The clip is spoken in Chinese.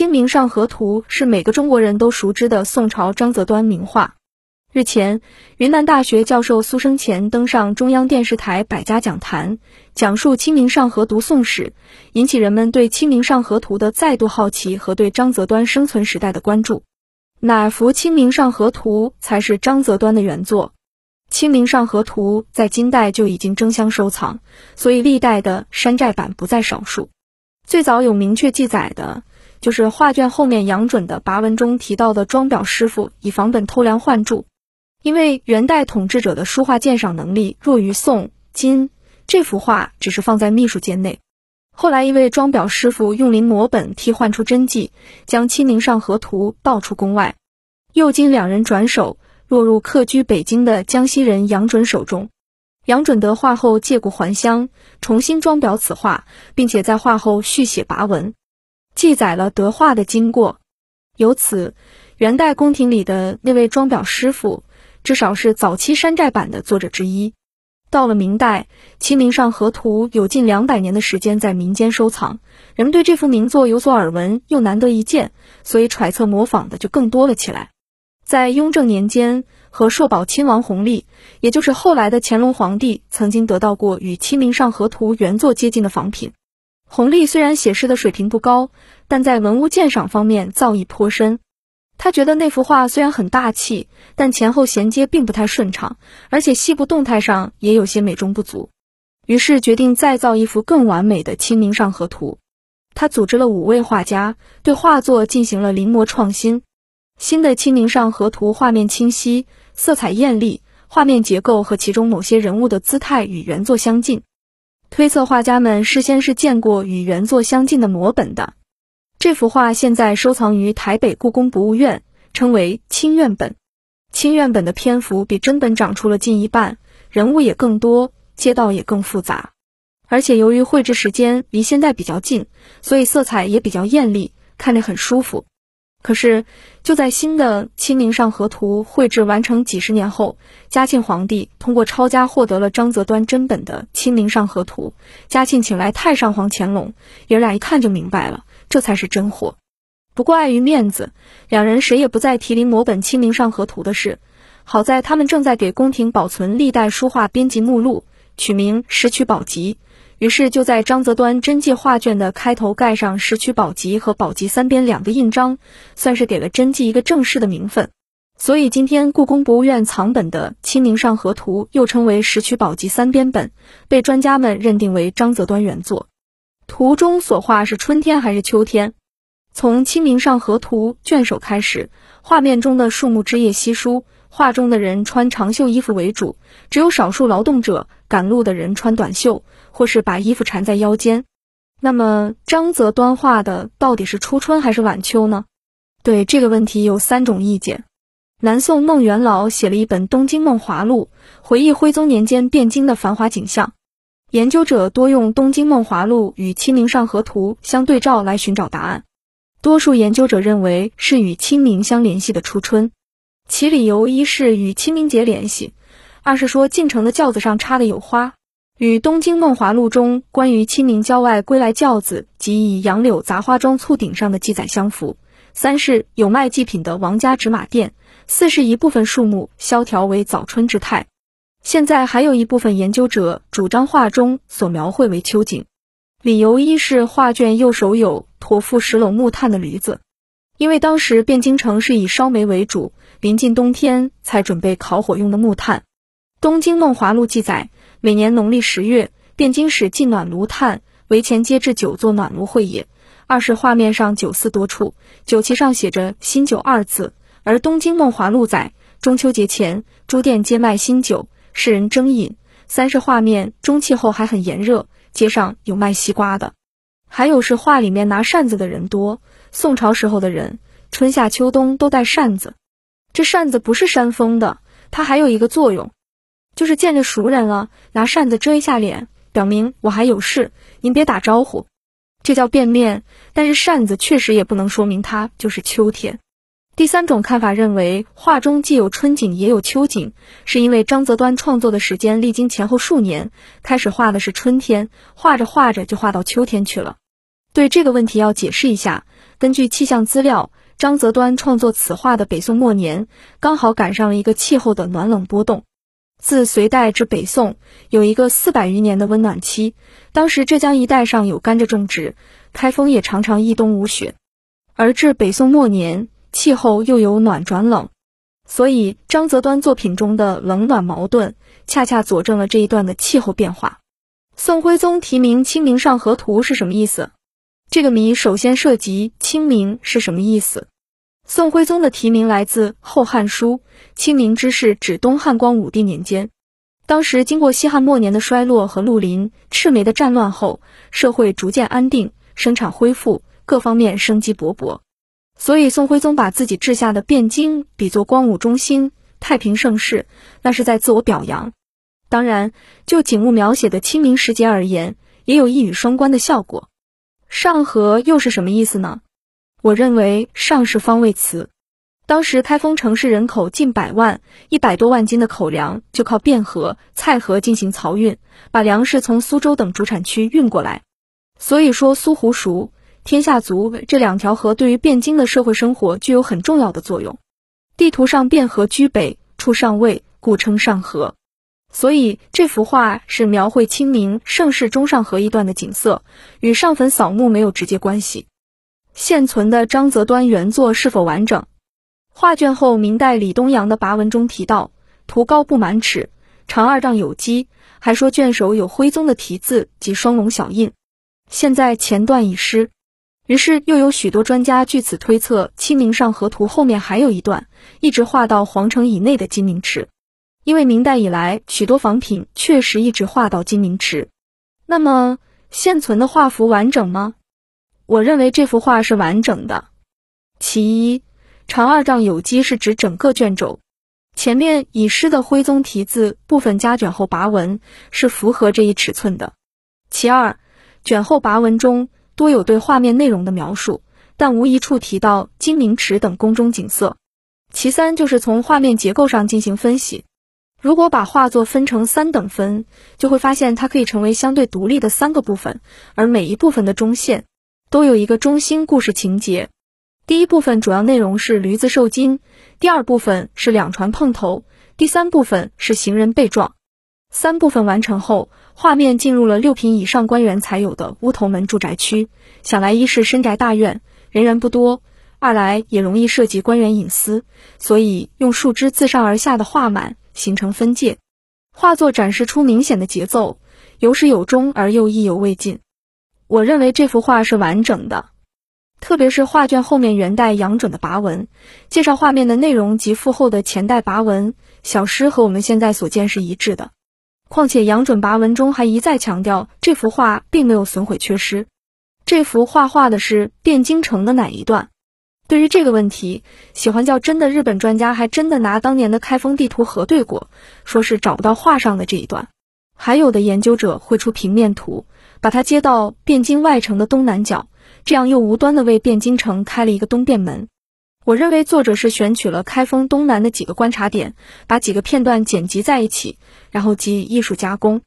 清明上河图》是每个中国人都熟知的宋朝张择端名画。日前，云南大学教授苏生前登上中央电视台百家讲坛，讲述《清明上河图》宋史，引起人们对《清明上河图》的再度好奇和对张择端生存时代的关注。哪幅《清明上河图》才是张择端的原作？《清明上河图》在金代就已经争相收藏，所以历代的山寨版不在少数。最早有明确记载的，就是画卷后面杨准的跋文中提到的装裱师傅以仿本偷梁换柱。因为元代统治者的书画鉴赏能力弱于宋金，这幅画只是放在秘书间内。后来一位装裱师傅用临摹本替换出真迹，将《清明上河图》盗出宫外。又经两人转手，落入客居北京的江西人杨准手中。杨准得画后借故还乡，重新装裱此画，并且在画后续写跋文，记载了德化的经过。由此，元代宫廷里的那位装裱师傅。至少是早期山寨版的作者之一。到了明代，《清明上河图》有近两百年的时间在民间收藏，人们对这幅名作有所耳闻，又难得一见，所以揣测模仿的就更多了起来。在雍正年间，和寿宝亲王弘历，也就是后来的乾隆皇帝，曾经得到过与《清明上河图》原作接近的仿品。弘历虽然写诗的水平不高，但在文物鉴赏方面造诣颇深。他觉得那幅画虽然很大气，但前后衔接并不太顺畅，而且细部动态上也有些美中不足，于是决定再造一幅更完美的《清明上河图》。他组织了五位画家，对画作进行了临摹创新。新的《清明上河图》画面清晰，色彩艳丽，画面结构和其中某些人物的姿态与原作相近，推测画家们事先是见过与原作相近的摹本的。这幅画现在收藏于台北故宫博物院，称为清院本。清院本的篇幅比真本长出了近一半，人物也更多，街道也更复杂。而且由于绘制时间离现代比较近，所以色彩也比较艳丽，看着很舒服。可是就在新的《清明上河图》绘制完成几十年后，嘉庆皇帝通过抄家获得了张择端真本的《清明上河图》。嘉庆请来太上皇乾隆，爷俩一看就明白了。这才是真货。不过碍于面子，两人谁也不再提临摹本《清明上河图》的事。好在他们正在给宫廷保存历代书画编辑目录，取名《石渠宝集》。于是就在张择端真迹画卷的开头盖上“石渠宝笈”和“宝笈”三边两个印章，算是给了真迹一个正式的名分。所以今天故宫博物院藏本的《清明上河图》又称为“石渠宝笈三边本”，被专家们认定为张择端原作。图中所画是春天还是秋天？从《清明上河图》卷首开始，画面中的树木枝叶稀疏，画中的人穿长袖衣服为主，只有少数劳动者赶路的人穿短袖，或是把衣服缠在腰间。那么张择端画的到底是初春还是晚秋呢？对这个问题有三种意见。南宋孟元老写了一本《东京梦华录》，回忆徽宗年间汴京的繁华景象。研究者多用《东京梦华录》与《清明上河图》相对照来寻找答案。多数研究者认为是与清明相联系的初春，其理由一是与清明节联系，二是说进城的轿子上插的有花，与《东京梦华录》中关于清明郊外归来轿子及以杨柳杂花装簇顶上的记载相符；三是有卖祭品的王家纸马店；四是一部分树木萧条为早春之态。现在还有一部分研究者主张画中所描绘为秋景，理由一是画卷右手有驮负十篓木炭的驴子，因为当时汴京城是以烧煤为主，临近冬天才准备烤火用的木炭。《东京梦华录》记载，每年农历十月，汴京使进暖炉炭，围前皆置九座暖炉会也。二是画面上酒肆多处，酒旗上写着“新酒”二字，而《东京梦华录》载中秋节前，诸店皆卖新酒。世人争饮。三是画面中气候还很炎热，街上有卖西瓜的，还有是画里面拿扇子的人多。宋朝时候的人，春夏秋冬都带扇子。这扇子不是扇风的，它还有一个作用，就是见着熟人了，拿扇子遮一下脸，表明我还有事，您别打招呼。这叫变面。但是扇子确实也不能说明它就是秋天。第三种看法认为，画中既有春景也有秋景，是因为张择端创作的时间历经前后数年，开始画的是春天，画着画着就画到秋天去了。对这个问题要解释一下，根据气象资料，张择端创作此画的北宋末年，刚好赶上了一个气候的暖冷波动。自隋代至北宋，有一个四百余年的温暖期。当时浙江一带上有甘蔗种植，开封也常常一冬无雪。而至北宋末年，气候又由暖转冷，所以张择端作品中的冷暖矛盾，恰恰佐证了这一段的气候变化。宋徽宗题名《清明上河图》是什么意思？这个谜首先涉及清明是什么意思。宋徽宗的题名来自《后汉书》，清明之事指东汉光武帝年间。当时经过西汉末年的衰落和绿林赤眉的战乱后，社会逐渐安定，生产恢复，各方面生机勃勃。所以宋徽宗把自己治下的汴京比作光武中兴、太平盛世，那是在自我表扬。当然，就景物描写的清明时节而言，也有一语双关的效果。上河又是什么意思呢？我认为上是方位词。当时开封城市人口近百万，一百多万斤的口粮就靠汴河、蔡河进行漕运，把粮食从苏州等主产区运过来。所以说，苏湖熟、天下足这两条河对于汴京的社会生活具有很重要的作用。地图上汴河居北，处上位，故称上河。所以这幅画是描绘清明盛世中上河一段的景色，与上坟扫墓没有直接关系。现存的张择端原作是否完整？画卷后，明代李东阳的跋文中提到，图高不满尺，长二丈有基，还说卷首有徽宗的题字及双龙小印。现在前段已失，于是又有许多专家据此推测，《清明上河图》后面还有一段，一直画到皇城以内的金明池。因为明代以来，许多仿品确实一直画到金明池。那么现存的画幅完整吗？我认为这幅画是完整的。其一，长二丈有基是指整个卷轴，前面已失的徽宗题字部分加卷后跋文是符合这一尺寸的。其二，卷后跋文中多有对画面内容的描述，但无一处提到金明池等宫中景色。其三，就是从画面结构上进行分析。如果把画作分成三等分，就会发现它可以成为相对独立的三个部分，而每一部分的中线都有一个中心故事情节。第一部分主要内容是驴子受惊，第二部分是两船碰头，第三部分是行人被撞。三部分完成后，画面进入了六品以上官员才有的乌头门住宅区。想来一是深宅大院，人员不多；二来也容易涉及官员隐私，所以用树枝自上而下的画满。形成分界，画作展示出明显的节奏，有始有终而又意犹未尽。我认为这幅画是完整的，特别是画卷后面元代杨准的跋文，介绍画面的内容及附后的前代跋文小诗和我们现在所见是一致的。况且杨准跋文中还一再强调这幅画并没有损毁缺失。这幅画画的是汴京城的哪一段？对于这个问题，喜欢较真的日本专家还真的拿当年的开封地图核对过，说是找不到画上的这一段。还有的研究者绘出平面图，把它接到汴京外城的东南角，这样又无端的为汴京城开了一个东便门。我认为作者是选取了开封东南的几个观察点，把几个片段剪辑在一起，然后给予艺术加工。